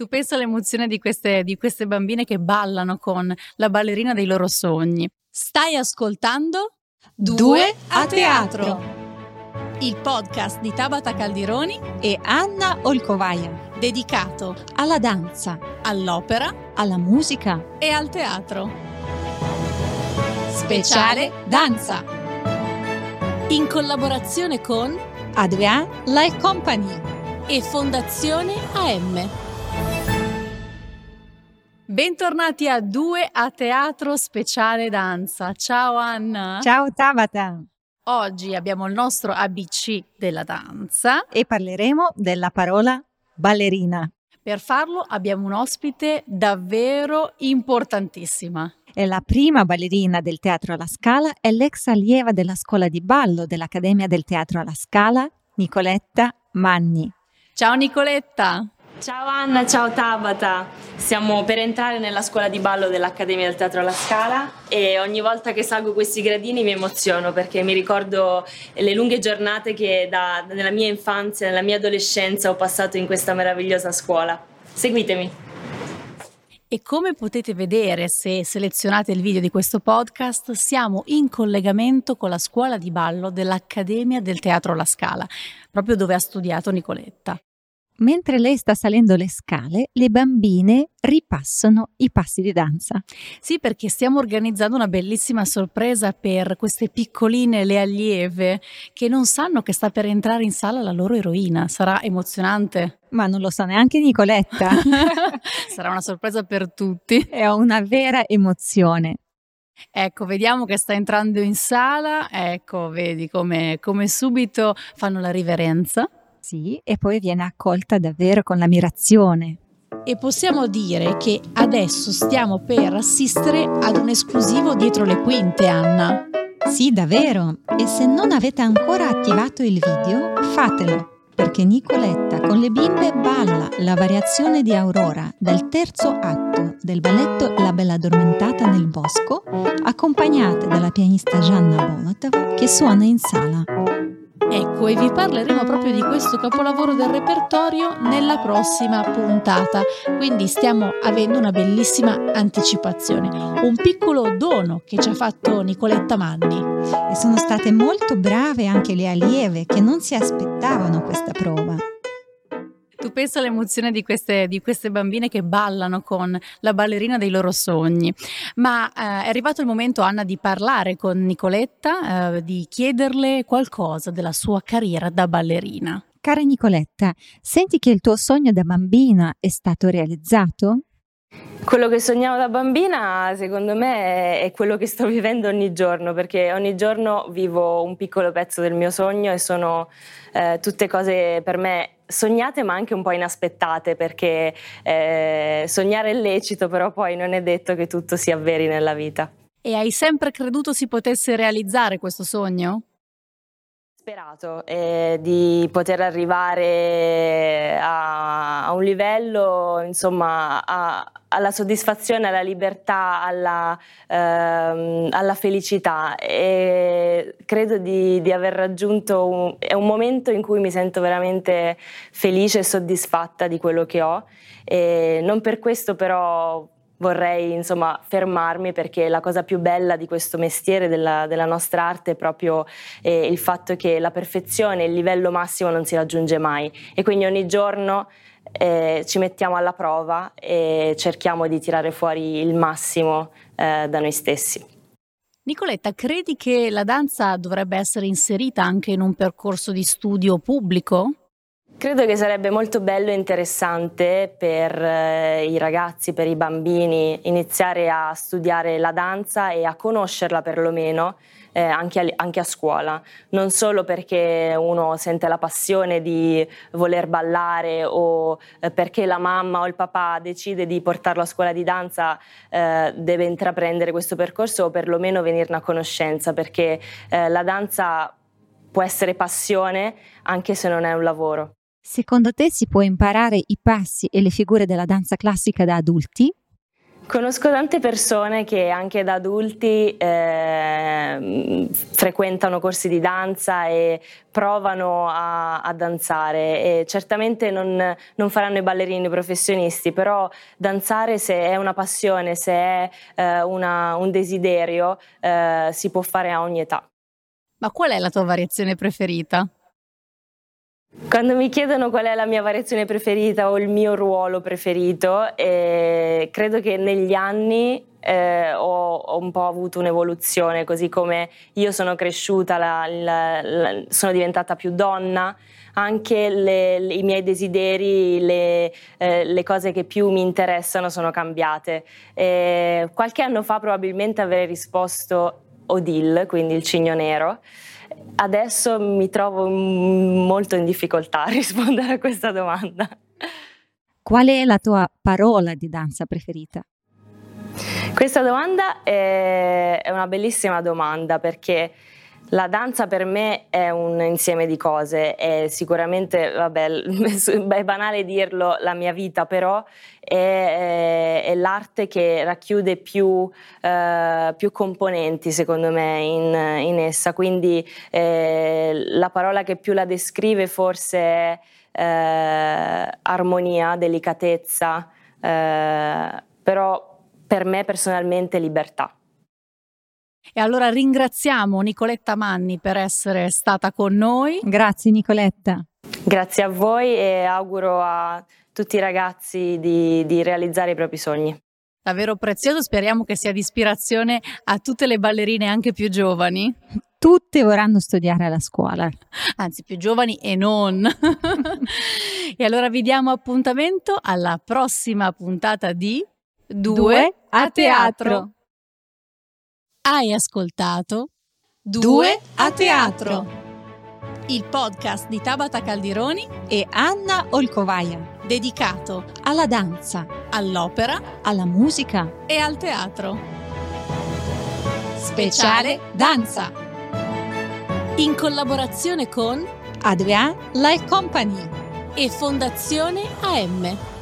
Tu pensa all'emozione di queste, di queste bambine che ballano con la ballerina dei loro sogni. Stai ascoltando Due a teatro. il podcast di Tabata Caldironi E Anna Olcovaia. dedicato Alla danza, all'opera alla musica. e al teatro. Speciale danza. In collaborazione con Adrian Life Company. e Fondazione AM. Bentornati a Due a Teatro Speciale Danza. Ciao Anna. Ciao Tabata. Oggi abbiamo il nostro ABC della danza. E parleremo della parola ballerina. Per farlo abbiamo un ospite davvero importantissima. È la prima ballerina del Teatro alla Scala e l'ex allieva della scuola di ballo dell'Accademia del Teatro alla Scala, Nicoletta Manni. Ciao Nicoletta. Ciao Anna, ciao Tabata. Stiamo per entrare nella scuola di ballo dell'Accademia del Teatro alla Scala e ogni volta che salgo questi gradini mi emoziono perché mi ricordo le lunghe giornate che da- nella mia infanzia, nella mia adolescenza ho passato in questa meravigliosa scuola. Seguitemi. E come potete vedere se selezionate il video di questo podcast, siamo in collegamento con la scuola di ballo dell'Accademia del Teatro La Scala, proprio dove ha studiato Nicoletta. Mentre lei sta salendo le scale, le bambine ripassano i passi di danza. Sì, perché stiamo organizzando una bellissima sorpresa per queste piccoline, le allieve, che non sanno che sta per entrare in sala la loro eroina. Sarà emozionante. Ma non lo sa neanche Nicoletta. Sarà una sorpresa per tutti. È una vera emozione. Ecco, vediamo che sta entrando in sala. Ecco, vedi come, come subito fanno la riverenza. Sì, e poi viene accolta davvero con l'ammirazione. E possiamo dire che adesso stiamo per assistere ad un esclusivo dietro le quinte, Anna. Sì, davvero. E se non avete ancora attivato il video, fatelo, perché Nicoletta con le bimbe balla la variazione di Aurora del terzo atto del balletto La Bella Addormentata nel Bosco, accompagnate dalla pianista Gianna Bonatov che suona in sala. Ecco, e vi parleremo proprio di questo capolavoro del repertorio nella prossima puntata. Quindi stiamo avendo una bellissima anticipazione, un piccolo dono che ci ha fatto Nicoletta Manni. E sono state molto brave anche le allieve che non si aspettavano questa prova. Tu pensa all'emozione di queste, di queste bambine che ballano con la ballerina dei loro sogni. Ma eh, è arrivato il momento, Anna, di parlare con Nicoletta, eh, di chiederle qualcosa della sua carriera da ballerina. Cara Nicoletta, senti che il tuo sogno da bambina è stato realizzato? Quello che sognavo da bambina, secondo me, è quello che sto vivendo ogni giorno, perché ogni giorno vivo un piccolo pezzo del mio sogno e sono eh, tutte cose per me sognate ma anche un po' inaspettate, perché eh, sognare è lecito, però poi non è detto che tutto si avveri nella vita. E hai sempre creduto si potesse realizzare questo sogno? Sperato eh, di poter arrivare a, a un livello, insomma, a- alla soddisfazione, alla libertà, alla, ehm, alla felicità. E credo di, di aver raggiunto un, un momento in cui mi sento veramente felice e soddisfatta di quello che ho. E non per questo però vorrei insomma fermarmi perché la cosa più bella di questo mestiere, della, della nostra arte è proprio eh, il fatto che la perfezione, il livello massimo non si raggiunge mai e quindi ogni giorno eh, ci mettiamo alla prova e cerchiamo di tirare fuori il massimo eh, da noi stessi. Nicoletta, credi che la danza dovrebbe essere inserita anche in un percorso di studio pubblico? Credo che sarebbe molto bello e interessante per eh, i ragazzi, per i bambini, iniziare a studiare la danza e a conoscerla perlomeno eh, anche, a, anche a scuola, non solo perché uno sente la passione di voler ballare o eh, perché la mamma o il papà decide di portarlo a scuola di danza eh, deve intraprendere questo percorso o perlomeno venirne a conoscenza, perché la danza può essere passione anche se non è un lavoro. Secondo te si può imparare i passi e le figure della danza classica da adulti? Conosco tante persone che anche da adulti eh, frequentano corsi di danza e provano a, a danzare e certamente non, non, faranno i ballerini professionisti, però danzare se è una passione, se è eh, una, un desiderio, eh, si può fare a ogni età. Ma qual è la tua variazione preferita? Quando mi chiedono qual è la mia variazione preferita o il mio ruolo preferito, eh, credo che negli anni eh, ho, ho, un po' avuto un'evoluzione, così come io sono cresciuta, la, la, la, sono diventata più donna, anche le, le, i miei desideri, le, eh, le, cose che più mi interessano sono cambiate. Eh, qualche anno fa probabilmente avrei risposto Odile, quindi il cigno nero. Adesso mi trovo molto in difficoltà a rispondere a questa domanda. Qual è la tua parola di danza preferita? Questa domanda è una bellissima domanda perché la danza per me è un insieme di cose, è sicuramente, vabbè, è banale dirlo, la mia vita, però è, è l'arte che racchiude più, eh, più, componenti, secondo me, in, in essa. Quindi eh, la parola che più la descrive forse è eh, armonia, delicatezza, eh, però per me personalmente libertà. E allora ringraziamo Nicoletta Manni per essere stata con noi. Grazie Nicoletta. Grazie a voi e auguro a tutti i ragazzi di, di realizzare i propri sogni. Davvero prezioso, speriamo che sia di ispirazione a tutte le ballerine anche più giovani. Tutte vorranno studiare alla scuola. Anzi, più giovani e non. e allora vi diamo appuntamento alla prossima puntata di Due, Due a teatro. teatro. Hai ascoltato Due a teatro, il podcast di Tabata Caldironi e Anna Olcovaia, dedicato alla danza, all'opera, alla musica e al teatro. Speciale Danza. In collaborazione con Adrian Life Company e Fondazione AM.